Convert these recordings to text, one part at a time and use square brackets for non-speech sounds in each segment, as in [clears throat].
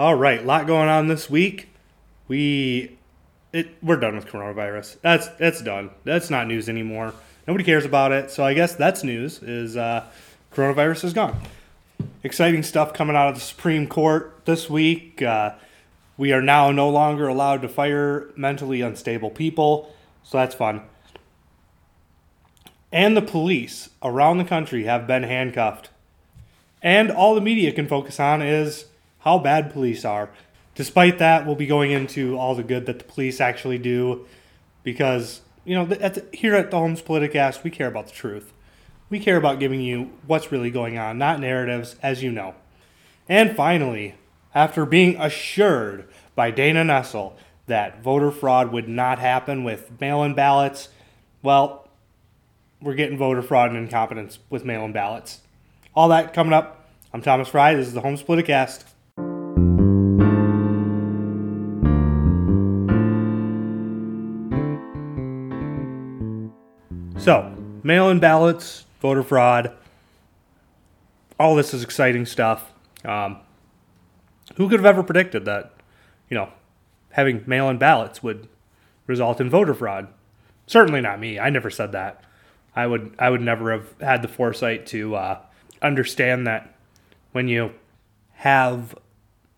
All right, lot going on this week. We it we're done with coronavirus. That's that's done. That's not news anymore. Nobody cares about it. So I guess that's news. Is uh, coronavirus is gone. Exciting stuff coming out of the Supreme Court this week. Uh, we are now no longer allowed to fire mentally unstable people, so that's fun. And the police around the country have been handcuffed. And all the media can focus on is how bad police are. Despite that, we'll be going into all the good that the police actually do because, you know, at the, here at the Homes Politicast, we care about the truth. We care about giving you what's really going on, not narratives, as you know. And finally, after being assured by Dana Nessel that voter fraud would not happen with mail in ballots, well, we're getting voter fraud and incompetence with mail in ballots. All that coming up. I'm Thomas Fry. This is the Homes Politicast. So, mail in ballots, voter fraud, all this is exciting stuff. Um, who could have ever predicted that, you know, having mail in ballots would result in voter fraud? Certainly not me. I never said that. I would I would never have had the foresight to uh, understand that when you have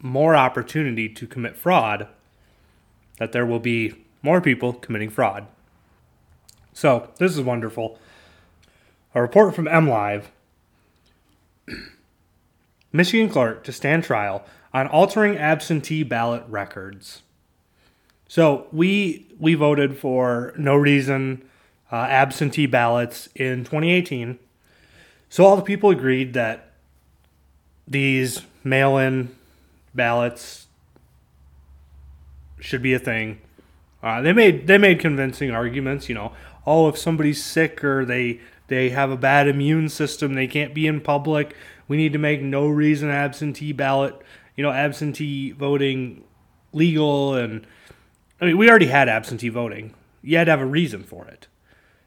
more opportunity to commit fraud, that there will be more people committing fraud. So this is wonderful. A report from MLive. [clears throat] Michigan clerk to stand trial on altering absentee ballot records. So we we voted for no reason uh, absentee ballots in 2018. So all the people agreed that these mail-in ballots should be a thing. Uh, they made they made convincing arguments. You know, oh, if somebody's sick or they they have a bad immune system, they can't be in public. We need to make no reason absentee ballot, you know, absentee voting legal. And I mean, we already had absentee voting. You had to have a reason for it.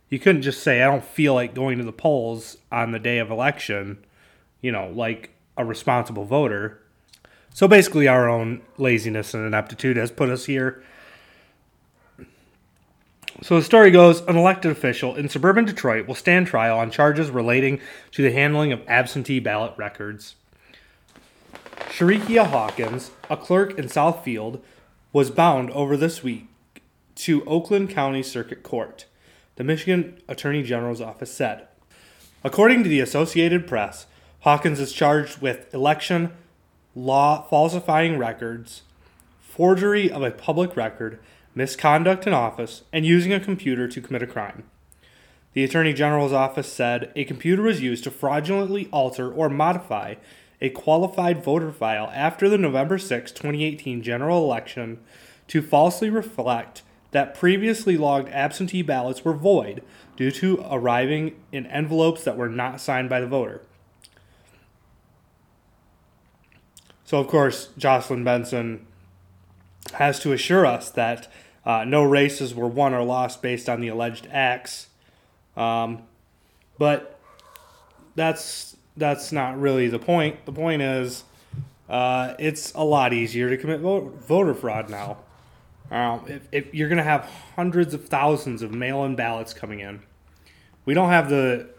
You couldn't just say, I don't feel like going to the polls on the day of election, you know, like a responsible voter. So basically, our own laziness and ineptitude has put us here so the story goes an elected official in suburban Detroit will stand trial on charges relating to the handling of absentee ballot records. Sherikia Hawkins, a clerk in Southfield, was bound over this week to Oakland County Circuit Court, the Michigan Attorney General's office said. According to the Associated Press, Hawkins is charged with election law falsifying records, forgery of a public record, misconduct in office, and using a computer to commit a crime. The Attorney General's office said a computer was used to fraudulently alter or modify a qualified voter file after the November 6, 2018 general election to falsely reflect that previously logged absentee ballots were void due to arriving in envelopes that were not signed by the voter. So, of course, Jocelyn Benson has to assure us that uh, no races were won or lost based on the alleged acts. Um, but that's that's not really the point. The point is, uh, it's a lot easier to commit vote, voter fraud now. Um, if, if you're going to have hundreds of thousands of mail-in ballots coming in, we don't have the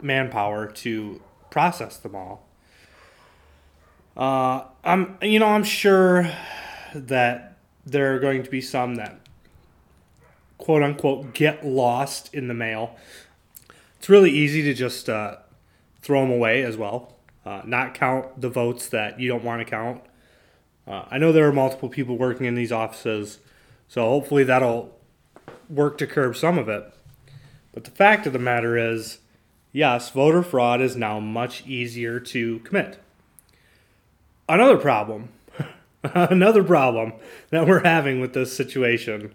manpower to process them all. Uh, I'm, you know, I'm sure that there are going to be some that quote unquote get lost in the mail. It's really easy to just uh, throw them away as well, uh, not count the votes that you don't want to count. Uh, I know there are multiple people working in these offices, so hopefully that'll work to curb some of it. But the fact of the matter is, yes, voter fraud is now much easier to commit. Another problem, [laughs] another problem that we're having with this situation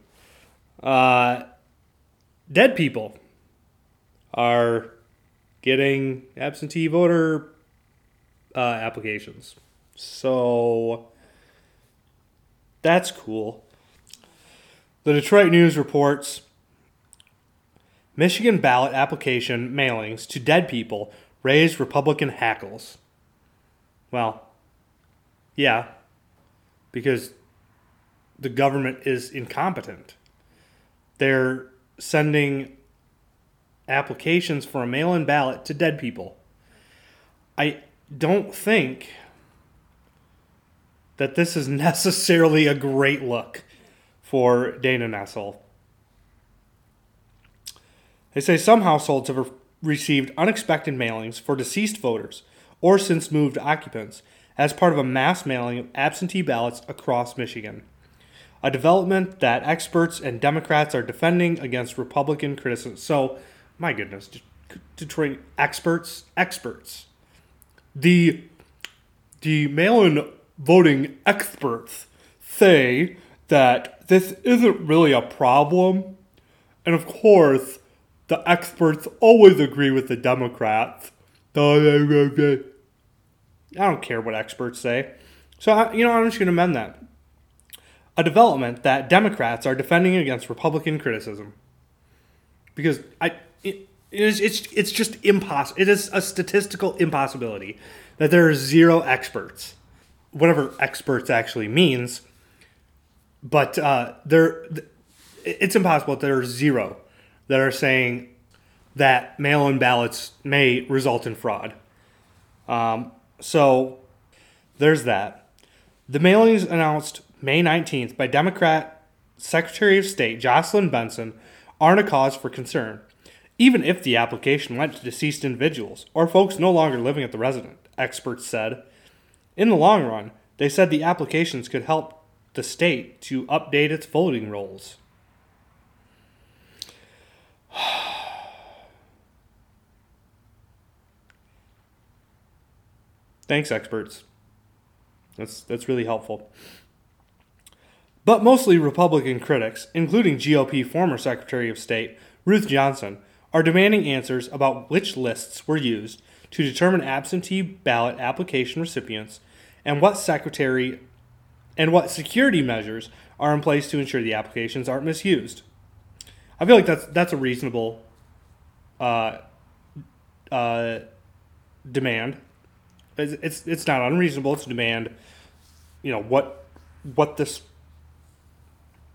uh, dead people are getting absentee voter uh, applications. So that's cool. The Detroit News reports Michigan ballot application mailings to dead people raised Republican hackles. Well, yeah, because the government is incompetent. They're sending applications for a mail in ballot to dead people. I don't think that this is [laughs] necessarily a great look for Dana Nessel. They say some households have received unexpected mailings for deceased voters or since moved occupants as part of a mass mailing of absentee ballots across Michigan. A development that experts and Democrats are defending against Republican criticism. So, my goodness, Detroit experts, experts. The the mail-in voting experts say that this isn't really a problem. And of course, the experts always agree with the Democrats. I don't care what experts say. So, you know, I'm just going to amend that. A development that Democrats are defending against Republican criticism. Because I, it, it is, it's, it's just impossible. It is a statistical impossibility that there are zero experts, whatever experts actually means. But uh, there, it's impossible that there are zero that are saying that mail in ballots may result in fraud. Um, so there's that. The mailings announced May 19th by Democrat Secretary of State Jocelyn Benson aren't a cause for concern, even if the application went to deceased individuals or folks no longer living at the residence, experts said. In the long run, they said the applications could help the state to update its voting rolls. [sighs] Thanks, experts. That's that's really helpful. But mostly Republican critics, including GOP former Secretary of State Ruth Johnson, are demanding answers about which lists were used to determine absentee ballot application recipients and what secretary and what security measures are in place to ensure the applications aren't misused. I feel like that's that's a reasonable uh, uh, demand it's, it's it's not unreasonable to demand, you know what what this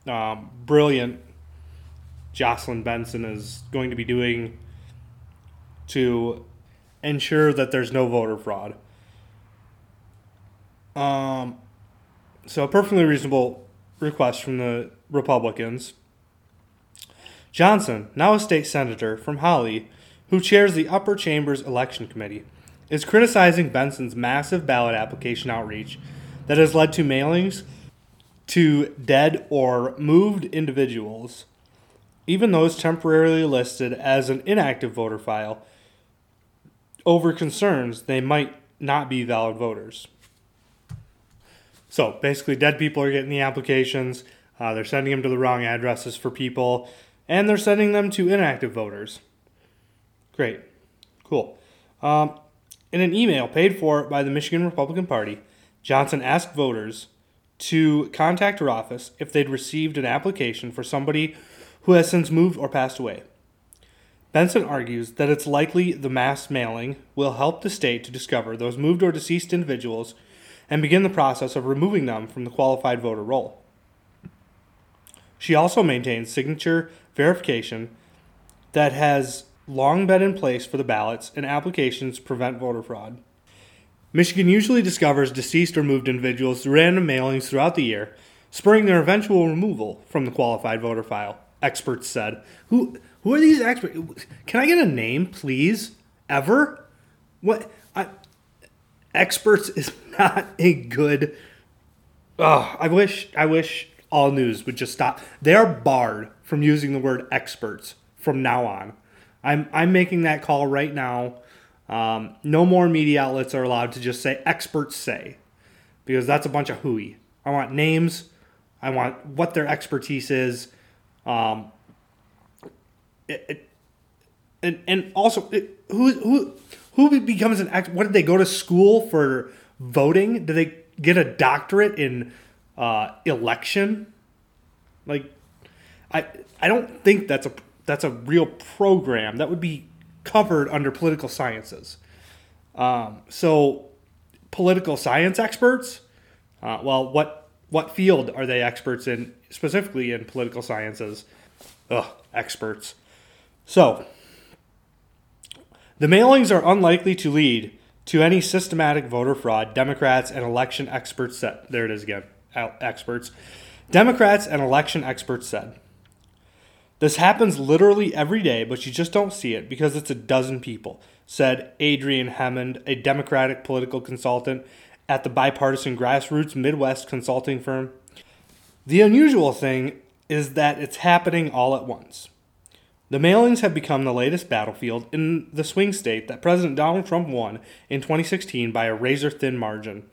um, brilliant Jocelyn Benson is going to be doing to ensure that there's no voter fraud. Um, so a perfectly reasonable request from the Republicans. Johnson, now a state senator from Holly, who chairs the upper chamber's election committee, is criticizing Benson's massive ballot application outreach that has led to mailings to dead or moved individuals, even those temporarily listed as an inactive voter file, over concerns they might not be valid voters. So basically, dead people are getting the applications, uh, they're sending them to the wrong addresses for people, and they're sending them to inactive voters. Great. Cool. Um, in an email paid for by the Michigan Republican Party, Johnson asked voters to contact her office if they'd received an application for somebody who has since moved or passed away. Benson argues that it's likely the mass mailing will help the state to discover those moved or deceased individuals and begin the process of removing them from the qualified voter roll. She also maintains signature verification that has long been in place for the ballots and applications prevent voter fraud. Michigan usually discovers deceased or moved individuals through random mailings throughout the year, spurring their eventual removal from the qualified voter file, experts said. Who who are these experts? Can I get a name, please? Ever? What I, experts is [laughs] not a good Oh, I wish I wish all news would just stop. They're barred from using the word experts from now on. I'm I'm making that call right now. Um, no more media outlets are allowed to just say experts say, because that's a bunch of hooey. I want names. I want what their expertise is. Um, it, it, and and also it, who who who becomes an ex? What did they go to school for voting? Did they get a doctorate in uh, election? Like, I I don't think that's a that's a real program that would be covered under political sciences. Um, so, political science experts, uh, well, what What field are they experts in, specifically in political sciences? Ugh, experts. So, the mailings are unlikely to lead to any systematic voter fraud, Democrats and election experts said. There it is again, experts. Democrats and election experts said. This happens literally every day, but you just don't see it because it's a dozen people, said Adrian Hemond, a Democratic political consultant at the bipartisan grassroots Midwest consulting firm. The unusual thing is that it's happening all at once. The mailings have become the latest battlefield in the swing state that President Donald Trump won in 2016 by a razor thin margin.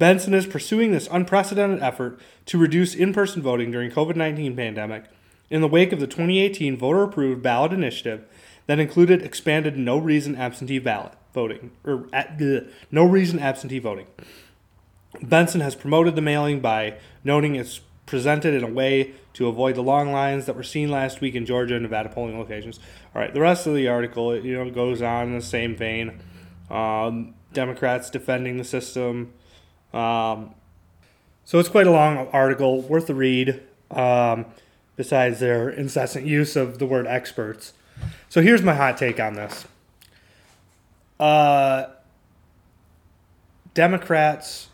Benson is pursuing this unprecedented effort to reduce in-person voting during COVID-19 pandemic in the wake of the 2018 voter-approved ballot initiative that included expanded no reason absentee ballot voting or bleh, no reason absentee voting. Benson has promoted the mailing by noting it's presented in a way to avoid the long lines that were seen last week in Georgia and Nevada polling locations. All right, the rest of the article, you know, goes on in the same vein. Um, Democrats defending the system. Um, so it's quite a long article, worth a read. Um, besides their incessant use of the word experts. So here's my hot take on this. Uh, Democrats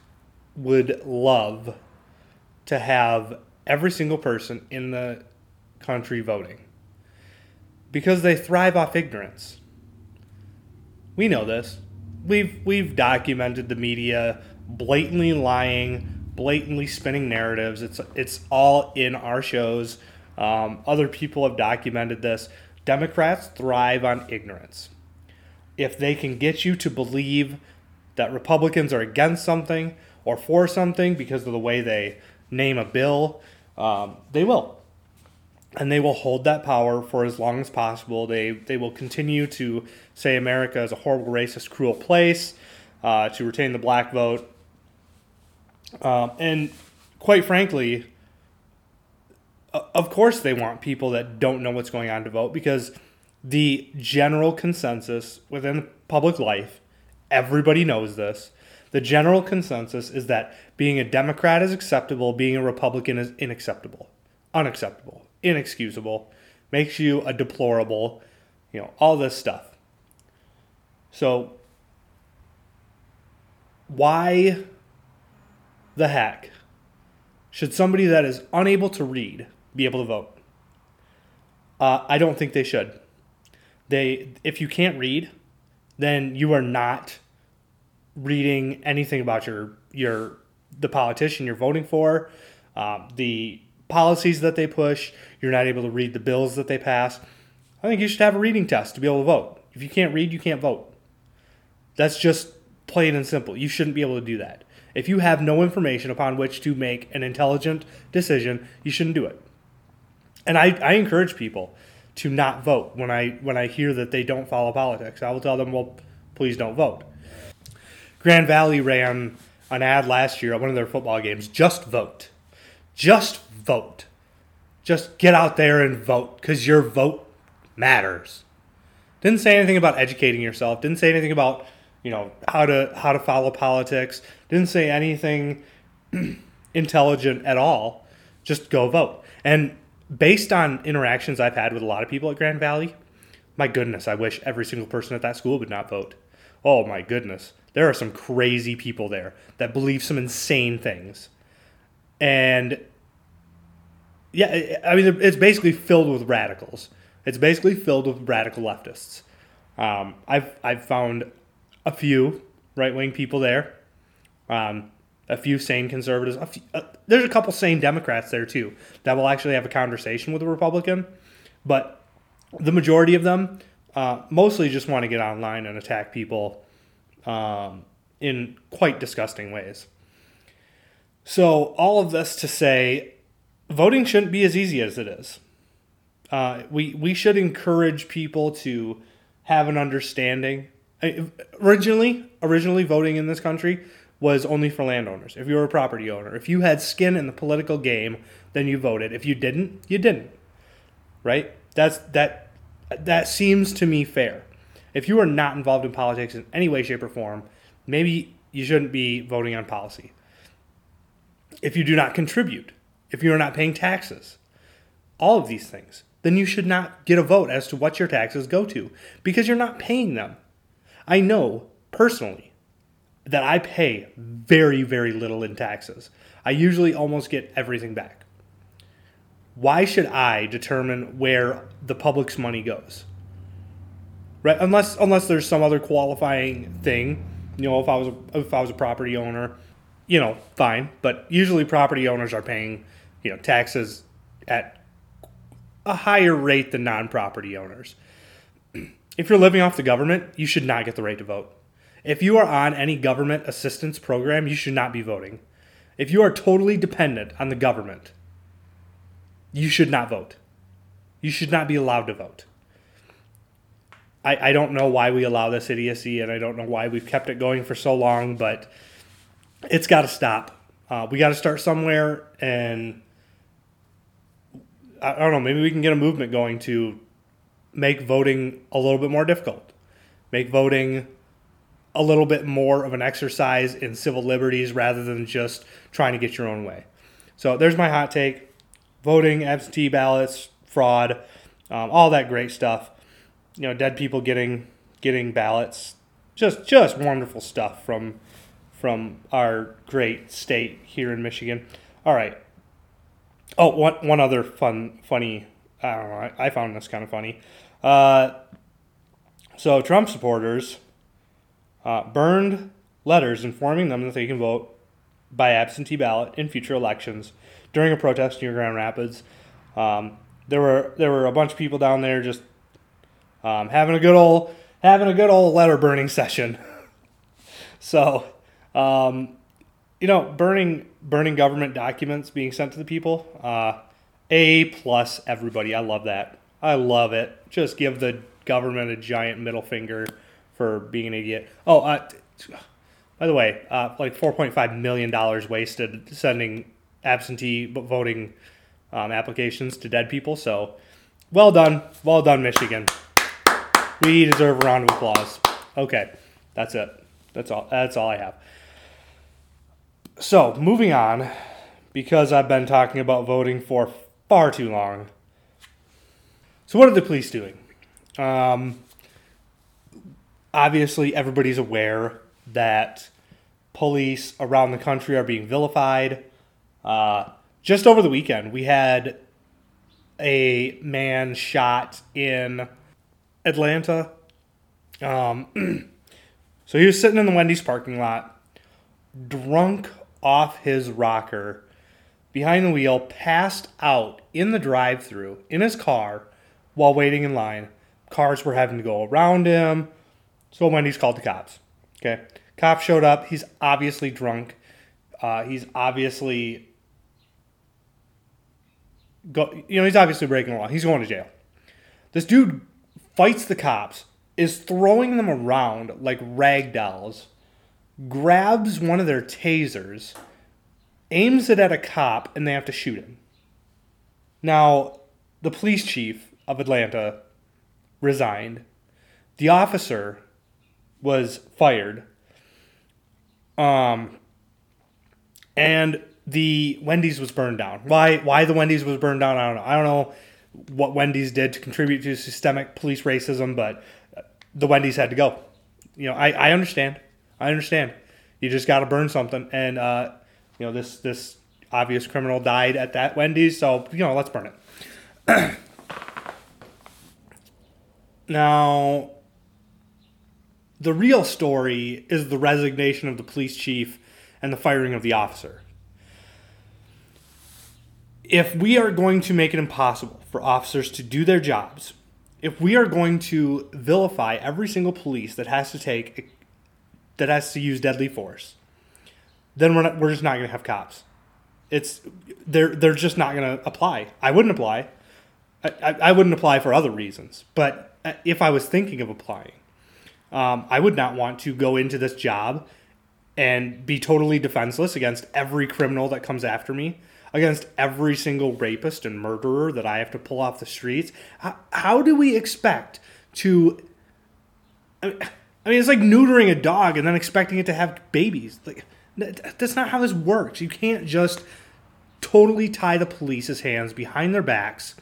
would love to have every single person in the country voting because they thrive off ignorance. We know this. We've we've documented the media blatantly lying, blatantly spinning narratives. It's it's all in our shows. Um, other people have documented this. Democrats thrive on ignorance. If they can get you to believe that Republicans are against something or for something because of the way they name a bill, um, they will. And they will hold that power for as long as possible. They, they will continue to say America is a horrible, racist, cruel place, uh, to retain the black vote. Um, and quite frankly, of course they want people that don't know what's going on to vote because the general consensus within public life, everybody knows this, the general consensus is that being a Democrat is acceptable, being a Republican is unacceptable, unacceptable, inexcusable, makes you a deplorable, you know, all this stuff. So, why the heck should somebody that is unable to read be able to vote? Uh, I don't think they should. They, if you can't read, then you are not reading anything about your your the politician you're voting for, um, the policies that they push. You're not able to read the bills that they pass. I think you should have a reading test to be able to vote. If you can't read, you can't vote. That's just plain and simple. You shouldn't be able to do that. If you have no information upon which to make an intelligent decision, you shouldn't do it. And I, I encourage people to not vote when I when I hear that they don't follow politics. I will tell them, well, please don't vote. Grand Valley ran an ad last year at one of their football games. Just vote. Just vote. Just get out there and vote because your vote matters. Didn't say anything about educating yourself. Didn't say anything about you know how to how to follow politics. Didn't say anything [clears throat] intelligent at all. Just go vote. And based on interactions I've had with a lot of people at Grand Valley, my goodness, I wish every single person at that school would not vote. Oh my goodness. There are some crazy people there that believe some insane things. And yeah, I mean, it's basically filled with radicals. It's basically filled with radical leftists. Um, I've, I've found a few right wing people there, um, a few sane conservatives. A few, uh, there's a couple sane Democrats there too that will actually have a conversation with a Republican. But the majority of them uh, mostly just want to get online and attack people um, in quite disgusting ways. So, all of this to say, voting shouldn't be as easy as it is. Uh, we, we should encourage people to have an understanding. Originally, originally voting in this country was only for landowners. If you were a property owner, if you had skin in the political game, then you voted. If you didn't, you didn't. Right? That's that that seems to me fair if you are not involved in politics in any way, shape, or form, maybe you shouldn't be voting on policy. if you do not contribute, if you are not paying taxes, all of these things, then you should not get a vote as to what your taxes go to because you're not paying them. I know personally that I pay very, very little in taxes. I usually almost get everything back. Why should I determine where the public's money goes? Right? Unless unless there's some other qualifying thing, you know, if I was a, if I was a property owner, you know, fine. But usually property owners are paying, you know, taxes at a higher rate than non-property owners. [clears throat] If you're living off the government, you should not get the right to vote. If you are on any government assistance program, you should not be voting. If you are totally dependent on the government, you should not vote. You should not be allowed to vote. I, I don't know why we allow this idiocy, and I don't know why we've kept it going for so long, but it's got to stop. Uh, we got to start somewhere, and I don't know. Maybe we can get a movement going to make voting a little bit more difficult, make voting a little bit more of an exercise in civil liberties rather than just trying to get your own way. So there's my hot take: voting, absentee ballots, fraud, um, all that great stuff. You know, dead people getting getting ballots, just just wonderful stuff from from our great state here in Michigan. All right. Oh, one one other fun funny. I don't know. I, I found this kind of funny. Uh, so Trump supporters uh, burned letters informing them that they can vote by absentee ballot in future elections during a protest near Grand Rapids. Um, there were there were a bunch of people down there just um, having a good old having a good old letter burning session. [laughs] so, um, you know, burning burning government documents being sent to the people. Uh, a plus everybody. I love that. I love it. Just give the government a giant middle finger for being an idiot. Oh, uh, by the way, uh, like $4.5 million wasted sending absentee voting um, applications to dead people. So, well done. Well done, Michigan. We deserve a round of applause. Okay, that's it. That's all. That's all I have. So, moving on, because I've been talking about voting for far too long. So, what are the police doing? Um, obviously, everybody's aware that police around the country are being vilified. Uh, just over the weekend, we had a man shot in Atlanta. Um, [clears throat] so he was sitting in the Wendy's parking lot, drunk off his rocker, behind the wheel, passed out in the drive through in his car while waiting in line. Cars were having to go around him. So Wendy's called the cops. Okay. Cop showed up. He's obviously drunk. Uh, he's obviously go, you know, he's obviously breaking the law. He's going to jail. This dude fights the cops, is throwing them around like rag dolls, grabs one of their tasers, aims it at a cop, and they have to shoot him. Now, the police chief of Atlanta resigned. The officer was fired. Um, and the Wendy's was burned down. Why? Why the Wendy's was burned down? I don't know. I don't know what Wendy's did to contribute to systemic police racism, but the Wendy's had to go. You know, I, I understand. I understand. You just got to burn something, and uh, you know this this obvious criminal died at that Wendy's, so you know let's burn it. [clears throat] now, the real story is the resignation of the police chief and the firing of the officer. If we are going to make it impossible for officers to do their jobs, if we are going to vilify every single police that has to take that has to use deadly force, then we're not, we're just not going to have cops. It's they're they're just not going to apply. I wouldn't apply. I, I, I wouldn't apply for other reasons, but uh, if I was thinking of applying, um, I would not want to go into this job and be totally defenseless against every criminal that comes after me, against every single rapist and murderer that I have to pull off the streets. How, how do we expect to? I mean, I mean, it's like neutering a dog and then expecting it to have babies. Like, That's not how this works. You can't just totally tie the police's hands behind their backs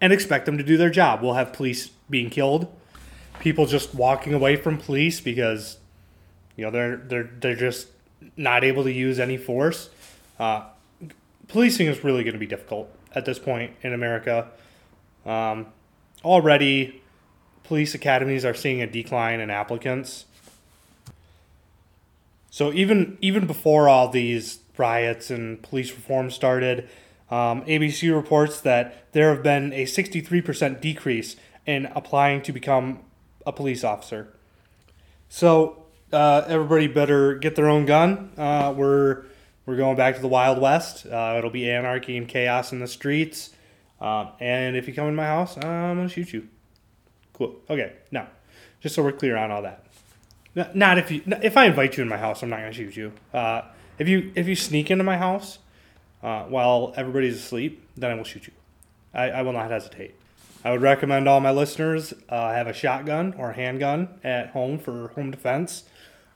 and expect them to do their job. We'll have police being killed, people just walking away from police because you know they're they're they're just not able to use any force. Uh, policing is really going to be difficult at this point in America. Um, already, police academies are seeing a decline in applicants. So even even before all these riots and police reform started, um, ABC reports that there have been a 63% decrease in applying to become a police officer. So uh, everybody better get their own gun. Uh, we're we're going back to the Wild West. Uh, it'll be anarchy and chaos in the streets. Uh, and if you come in my house, I'm gonna shoot you. Cool. Okay. Now, just so we're clear on all that. Not if you if I invite you in my house, I'm not gonna shoot you. Uh, if you if you sneak into my house uh, while everybody's asleep, then I will shoot you. I, I will not hesitate. I would recommend all my listeners uh, have a shotgun or a handgun at home for home defense.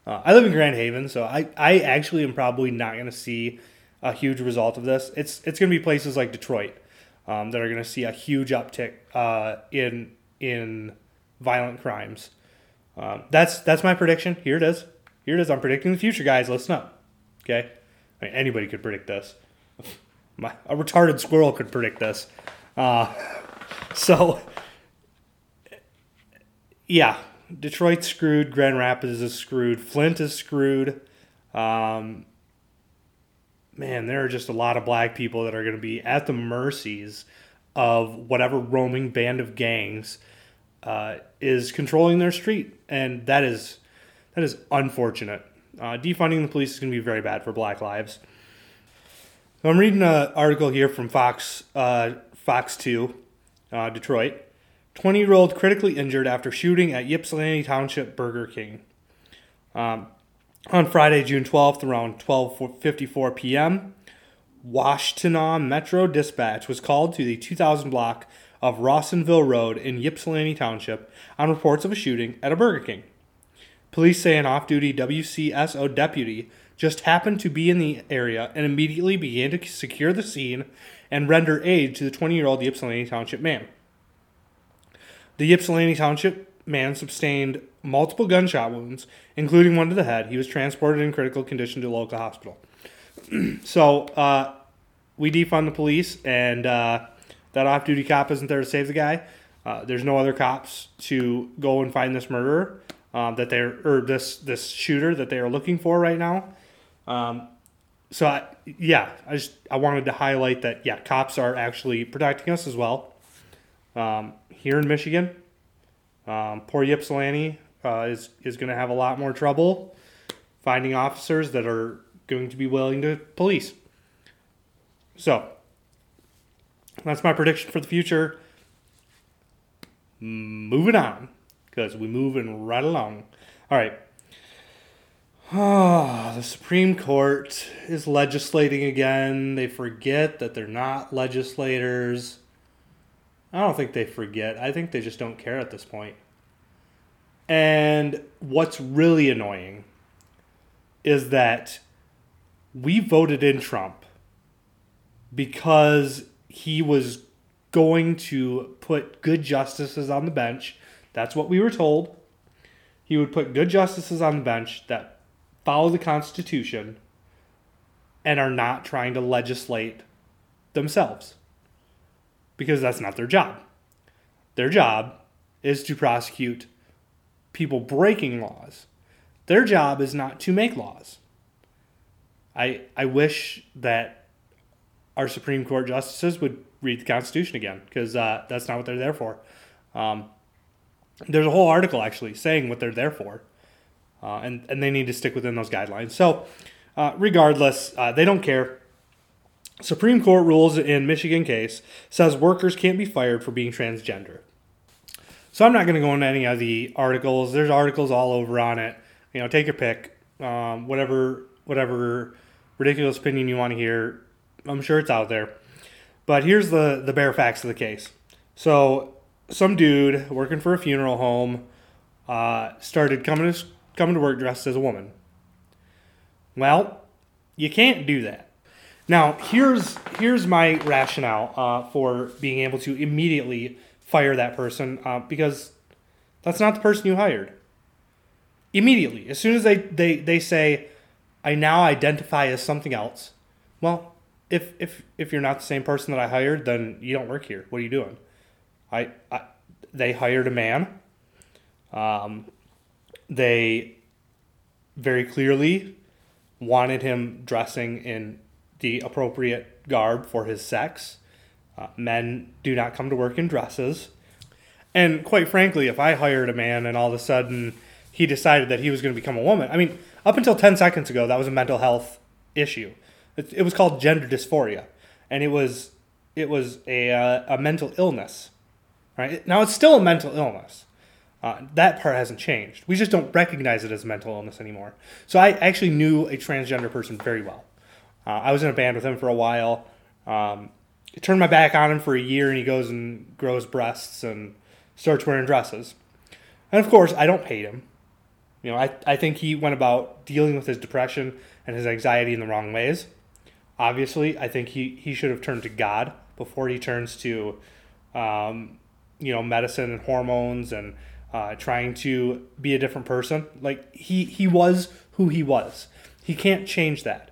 Uh, I live in Grand Haven, so I, I actually am probably not going to see a huge result of this. It's it's going to be places like Detroit um, that are going to see a huge uptick uh, in in violent crimes. Um, that's that's my prediction. Here it is. Here it is. I'm predicting the future, guys. Listen up. Okay, I mean, anybody could predict this. [laughs] My, a retarded squirrel could predict this. Uh, [laughs] [laughs] so, yeah, Detroit's screwed. Grand Rapids is screwed. Flint is screwed. Um, man, there are just a lot of black people that are going to be at the mercies of whatever roaming band of gangs uh, is controlling their street, and that is that is unfortunate. Uh, defunding the police is going to be very bad for Black lives. So I'm reading an article here from Fox uh, Fox Two, uh, Detroit. 20 year old critically injured after shooting at Ypsilanti Township Burger King. Um, on Friday, June 12th, around 12:54 p.m., Washtenaw Metro Dispatch was called to the 2000 block of Rawsonville Road in Ypsilanti Township on reports of a shooting at a Burger King. Police say an off duty WCSO deputy just happened to be in the area and immediately began to secure the scene and render aid to the 20 year old Ypsilanti Township man. The Ypsilanti Township man sustained multiple gunshot wounds, including one to the head. He was transported in critical condition to a local hospital. [clears throat] so, uh, we defund the police, and uh, that off duty cop isn't there to save the guy. Uh, there's no other cops to go and find this murderer um, that they're or this this shooter that they are looking for right now. Um, so I, yeah, I just I wanted to highlight that yeah, cops are actually protecting us as well. Um, here in Michigan, um, poor Ypsilanti uh, is is going to have a lot more trouble finding officers that are going to be willing to police. So that's my prediction for the future. Moving on, because we're moving right along. All right. Oh, the Supreme Court is legislating again. They forget that they're not legislators. I don't think they forget. I think they just don't care at this point. And what's really annoying is that we voted in Trump because he was going to put good justices on the bench. That's what we were told. He would put good justices on the bench that follow the Constitution and are not trying to legislate themselves because that's not their job. Their job is to prosecute people breaking laws. Their job is not to make laws. I I wish that our Supreme Court justices would read the Constitution again because uh, that's not what they're there for. Um, there's a whole article actually saying what they're there for, uh, and and they need to stick within those guidelines. So, uh, regardless, uh, they don't care. Supreme Court rules in Michigan case says workers can't be fired for being transgender. So I'm not going to go into any of the articles. There's articles all over on it. You know, take your pick. Um, whatever whatever ridiculous opinion you want to hear, I'm sure it's out there. But here's the the bare facts of the case. So some dude working for a funeral home uh, started coming to coming to work dressed as a woman. Well, You can't do that. Now, here's here's my rationale uh, for being able to immediately fire that person uh, because that's not the person you hired. Immediately, as soon as they, they, they say, I now identify as something else, well, if, if, if you're not the same person that I hired, then you don't work here. What are you doing? I, I they hired a man. Um, they very clearly wanted him dressing in the appropriate garb for his sex. Uh, men do not come to work in dresses. And quite frankly, if I hired a man and all of a sudden he decided that he was going to become a woman, I mean, up until 10 seconds ago, that was a mental health issue. It, it was called gender dysphoria, and it was it was a, uh, a mental illness. Right now, it's still a mental illness. Uh, that part hasn't changed. We just don't recognize it as mental illness anymore. So I actually knew a transgender person very well. Uh, I was in a band with him for a while. Um, I turned my back on him for a year, and he goes and grows breasts and starts wearing dresses. And of course, I don't hate him. You know, I, I think he went about dealing with his depression and his anxiety in the wrong ways. Obviously, I think he, he should have turned to God before he turns to, um, you know, medicine and hormones and uh, trying to be a different person. Like he he was who he was. He can't change that.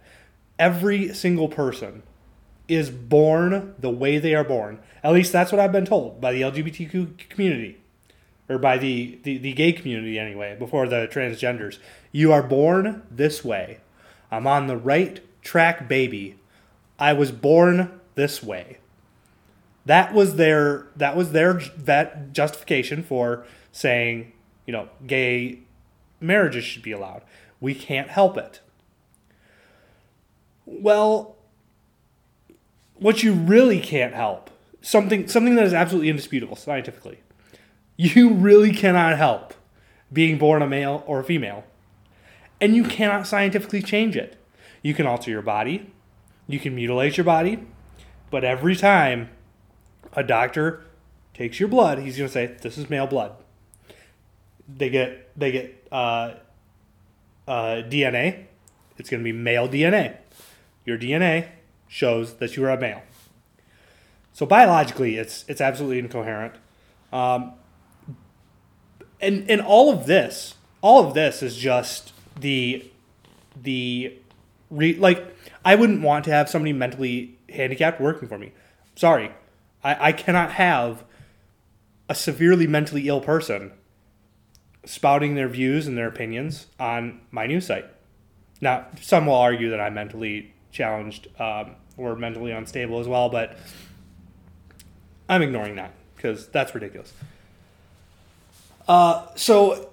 Every single person is born the way they are born. At least that's what I've been told by the LGBTQ community, or by the, the, the gay community anyway, before the transgenders. You are born this way. I'm on the right track, baby. I was born this way. That was their that was their that justification for saying, you know, gay marriages should be allowed. We can't help it. Well, what you really can't help, something something that is absolutely indisputable scientifically. You really cannot help being born a male or a female. And you cannot scientifically change it. You can alter your body, you can mutilate your body, but every time a doctor takes your blood, he's going to say, This is male blood. They get, they get uh, uh, DNA, it's going to be male DNA. Your DNA shows that you are a male. So biologically, it's it's absolutely incoherent. Um, and and all of this, all of this is just the the re, like I wouldn't want to have somebody mentally handicapped working for me. Sorry, I, I cannot have a severely mentally ill person spouting their views and their opinions on my news site. Now, some will argue that I'm mentally challenged um, or mentally unstable as well, but I'm ignoring that because that's ridiculous. Uh, so,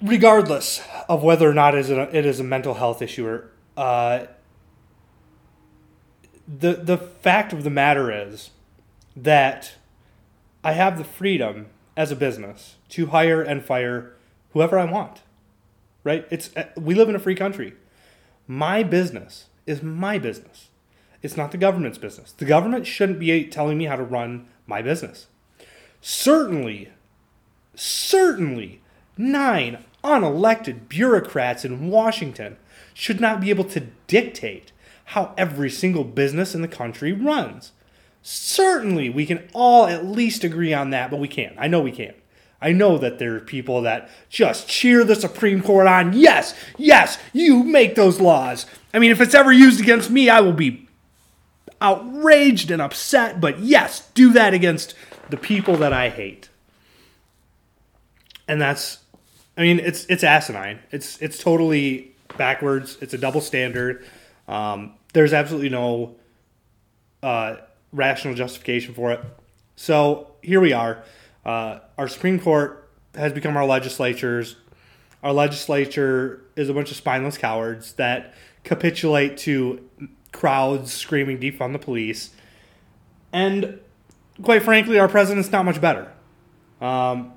regardless of whether or not it is a, it is a mental health issue or uh, the the fact of the matter is that I have the freedom as a business to hire and fire whoever I want. Right? It's uh, we live in a free country. My business is my business. It's not the government's business. The government shouldn't be telling me how to run my business. Certainly, certainly, nine unelected bureaucrats in Washington should not be able to dictate how every single business in the country runs. Certainly, we can all at least agree on that, but we can't. I know we can't. I know that there are people that just cheer the Supreme Court on. Yes, yes, you make those laws. I mean, if it's ever used against me, I will be outraged and upset, but yes, do that against the people that I hate. And that's I mean, it's it's asinine. It's it's totally backwards. It's a double standard. Um, there's absolutely no uh, rational justification for it. So here we are. Uh, our Supreme Court has become our legislatures. Our legislature is a bunch of spineless cowards that capitulate to crowds screaming defund the police. And quite frankly, our president's not much better. Um,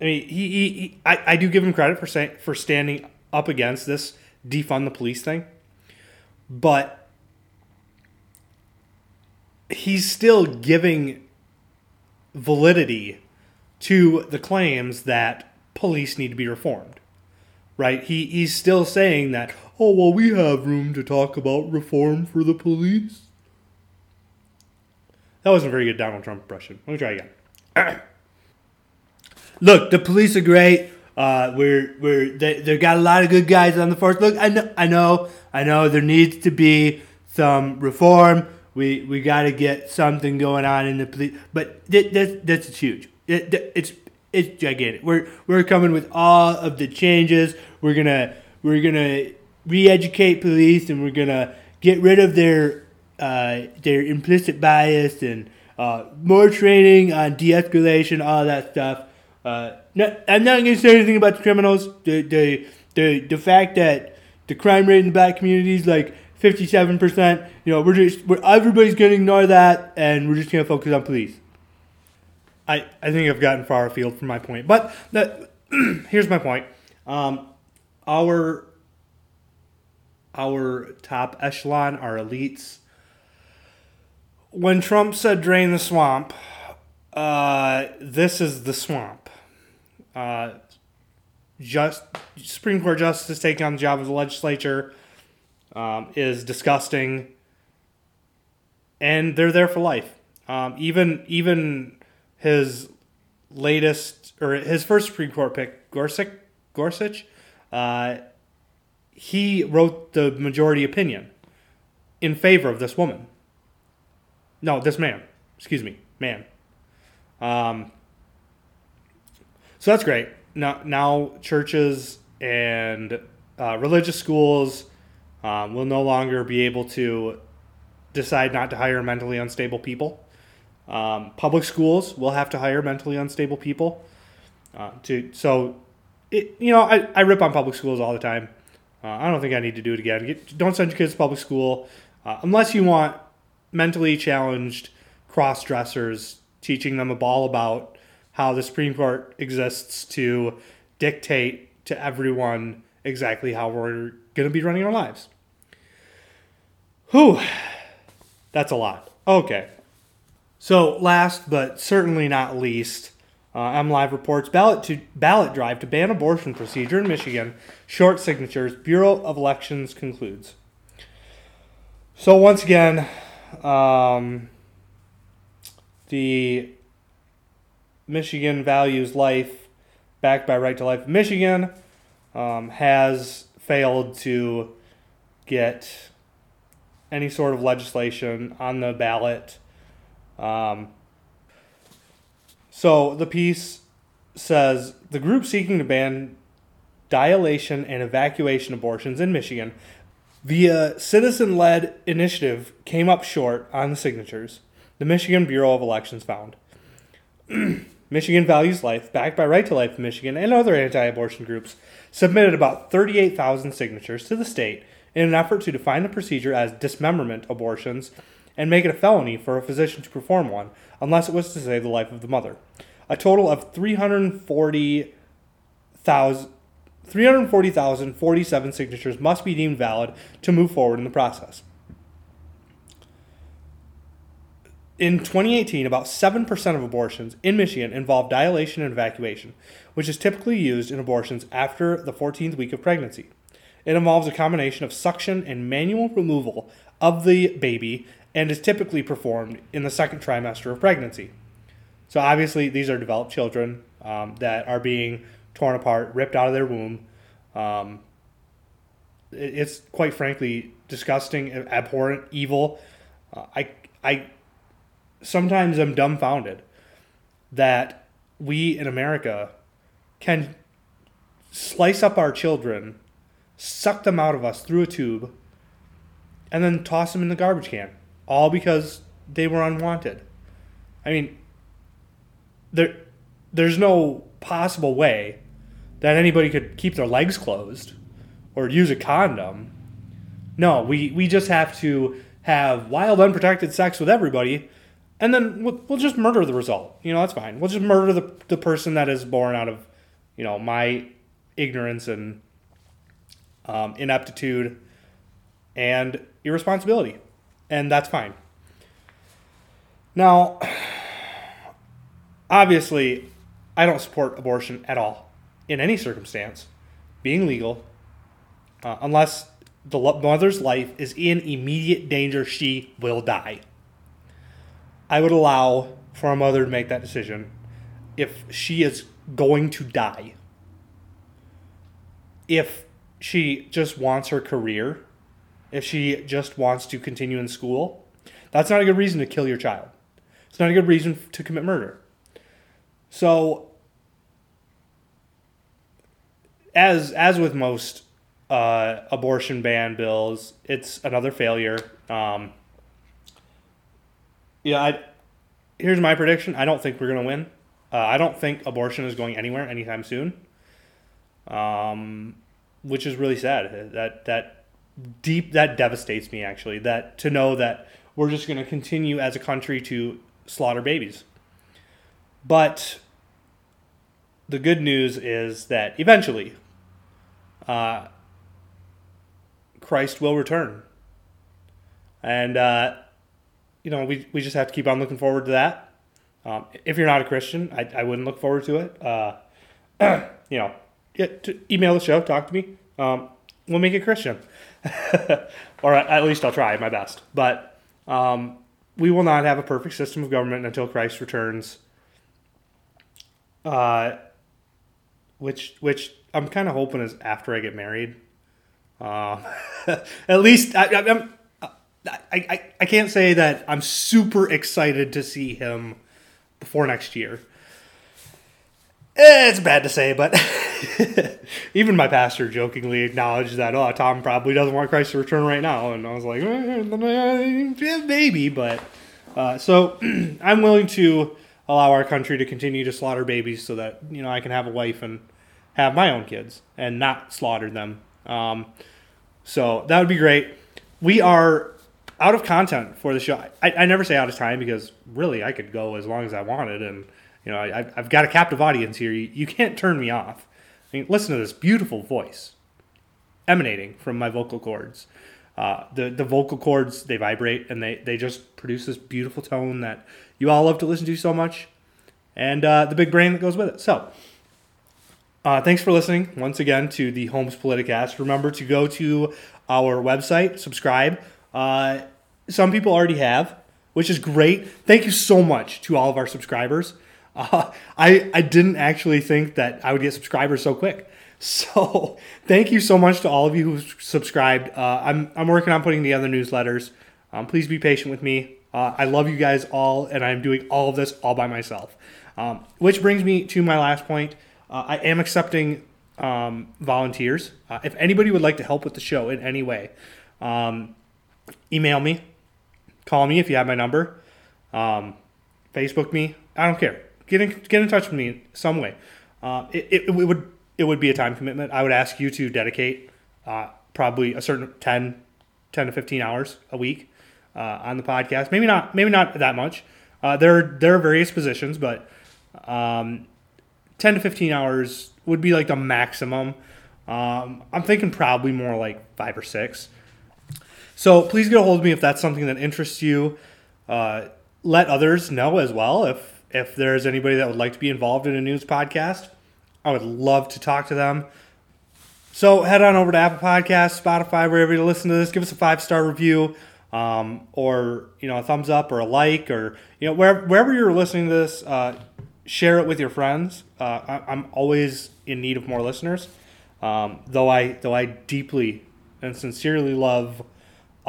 I mean, he, he, he I, I do give him credit for saying for standing up against this defund the police thing, but he's still giving validity to the claims that police need to be reformed. Right? He he's still saying that oh, well, we have room to talk about reform for the police. That wasn't a very good Donald Trump impression. Let me try again. [clears throat] Look, the police are great. Uh, we're we're they they've got a lot of good guys on the force. Look, I know I know I know there needs to be some reform. We we got to get something going on in the police, but that that that's huge. It, it's it's gigantic. We're we're coming with all of the changes. We're gonna we're gonna re-educate police, and we're gonna get rid of their uh, their implicit bias and uh, more training on de-escalation, all that stuff. Uh, no, I'm not to say anything about the criminals. The, the the the fact that the crime rate in the black community is like 57 percent. You know, we're just we're, everybody's going to ignore that, and we're just going to focus on police. I I think I've gotten far afield from my point, but that, [clears throat] here's my point. Um, our our top echelon, our elites. When Trump said drain the swamp, uh, this is the swamp. Uh, just Supreme Court justice taking on the job of the legislature um, is disgusting, and they're there for life. Um, even even his latest or his first Supreme Court pick, Gorsuch, Gorsuch, uh, he wrote the majority opinion in favor of this woman. No, this man. Excuse me, man. Um, so that's great. Now, now churches and uh, religious schools um, will no longer be able to decide not to hire mentally unstable people. Um, public schools will have to hire mentally unstable people. Uh, to so, it, you know, I, I rip on public schools all the time. Uh, I don't think I need to do it again. Get, don't send your kids to public school uh, unless you want mentally challenged cross dressers teaching them a ball about how the Supreme Court exists to dictate to everyone exactly how we're going to be running our lives. Whew, that's a lot. Okay. So, last but certainly not least, uh, MLive reports ballot to ballot drive to ban abortion procedure in Michigan. Short signatures. Bureau of Elections concludes. So once again, um, the Michigan Values Life, backed by Right to Life Michigan, um, has failed to get any sort of legislation on the ballot. Um, so the piece says the group seeking to ban dilation and evacuation abortions in Michigan via citizen led initiative came up short on the signatures, the Michigan Bureau of Elections found. [clears throat] Michigan Values Life, backed by Right to Life Michigan and other anti abortion groups, submitted about 38,000 signatures to the state in an effort to define the procedure as dismemberment abortions and make it a felony for a physician to perform one unless it was to save the life of the mother. A total of 340,000 340,047 signatures must be deemed valid to move forward in the process. In 2018, about 7% of abortions in Michigan involved dilation and evacuation, which is typically used in abortions after the 14th week of pregnancy. It involves a combination of suction and manual removal of the baby and is typically performed in the second trimester of pregnancy. So, obviously, these are developed children um, that are being torn apart, ripped out of their womb. Um, it's quite frankly disgusting, abhorrent, evil. Uh, I, I sometimes I'm dumbfounded that we in America can slice up our children, suck them out of us through a tube, and then toss them in the garbage can, all because they were unwanted. I mean, there, there's no possible way that anybody could keep their legs closed or use a condom. No, we, we just have to have wild, unprotected sex with everybody, and then we'll, we'll just murder the result. You know, that's fine. We'll just murder the, the person that is born out of, you know, my ignorance and um, ineptitude and irresponsibility. And that's fine. Now, [sighs] obviously, I don't support abortion at all in any circumstance being legal uh, unless the mother's life is in immediate danger, she will die. I would allow for a mother to make that decision if she is going to die. If she just wants her career, if she just wants to continue in school, that's not a good reason to kill your child. It's not a good reason to commit murder. So, as as with most uh, abortion ban bills, it's another failure. Um, yeah, I, here's my prediction. I don't think we're gonna win. Uh, I don't think abortion is going anywhere anytime soon. Um, which is really sad. That that deep that devastates me actually. That to know that we're just going to continue as a country to slaughter babies. But the good news is that eventually, uh, Christ will return, and uh, you know we we just have to keep on looking forward to that. Um, if you're not a Christian, I, I wouldn't look forward to it. Uh, [clears throat] you know, get email the show, talk to me. Um, we'll make it Christian, [laughs] or at least I'll try my best. But um, we will not have a perfect system of government until Christ returns. Uh, which which I'm kind of hoping is after I get married. Um, [laughs] at least I, I'm. I, I, I can't say that I'm super excited to see him before next year. It's bad to say, but [laughs] even my pastor jokingly acknowledged that, oh, Tom probably doesn't want Christ to return right now. And I was like, eh, maybe. But uh, so [clears throat] I'm willing to allow our country to continue to slaughter babies so that, you know, I can have a wife and have my own kids and not slaughter them. Um, so that would be great. We are out of content for the show. I, I never say out of time because really I could go as long as I wanted, and you know I, I've got a captive audience here. You, you can't turn me off. I mean, listen to this beautiful voice emanating from my vocal cords. Uh, the the vocal cords they vibrate and they they just produce this beautiful tone that you all love to listen to so much, and uh, the big brain that goes with it. So. Uh, thanks for listening once again to the Holmes Politicast. Remember to go to our website, subscribe, uh, some people already have, which is great. Thank you so much to all of our subscribers. Uh, [laughs] I I didn't actually think that I would get subscribers so quick. [laughs] So thank you so much to all of you who subscribed. Uh, I'm I'm working on putting together newsletters. Um, please be patient with me. Uh, I love you guys all, and I'm doing all of this all by myself. Um, which brings me to my last point. Uh, I am accepting um, volunteers. Uh, if anybody would like to help with the show in any way, um, email me, call me if you have my number, um, Facebook me. I don't care. Get in get in touch with me some way. Uh, it, it, it, would it would be a time commitment. I would ask you to dedicate uh, probably a certain 10, 10 to fifteen hours a week uh, on the podcast. Maybe not maybe not that much. Uh, there there are various positions, but um, ten to fifteen hours would be like the maximum. Um, I'm thinking probably more like five or six. So please get a hold of me if that's something that interests you. Uh, let others know as well if if there's anybody that would like to be involved in a news podcast. I would love to talk to them. So head on over to Apple Podcasts, Spotify, wherever you listen to this. Give us a five star review, um, or you know a thumbs up or a like, or you know wherever wherever you're listening to this. Uh, share it with your friends. Uh, I, am always in need of more listeners. Um, though I though I deeply and sincerely love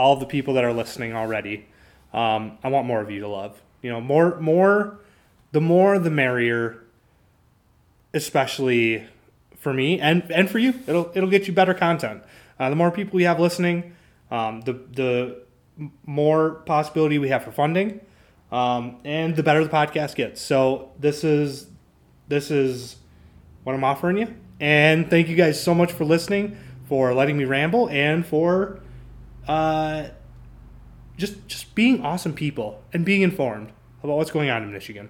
all the people that are listening already. Um, I want more of you to love. You know, more, more, the more the merrier, especially for me and and for you. It'll it'll get you better content. Uh, the more people we have listening, um, the the more possibility we have for funding, um, and the better the podcast gets. So this is this is what I'm offering you. And thank you guys so much for listening, for letting me ramble, and for uh, just just being awesome people and being informed about what's going on in Michigan.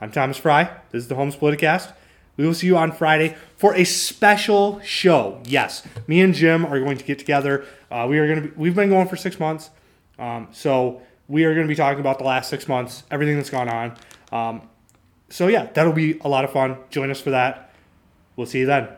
I'm Thomas Fry. This is the Holmes Politicast. We will see you on Friday for a special show. Yes, me and Jim are going to get together. Uh, we are going to. Be, we've been going for six months, um, so we are going to be talking about the last six months, everything that's gone on. Um, so yeah, that'll be a lot of fun. Join us for that. We'll see you then.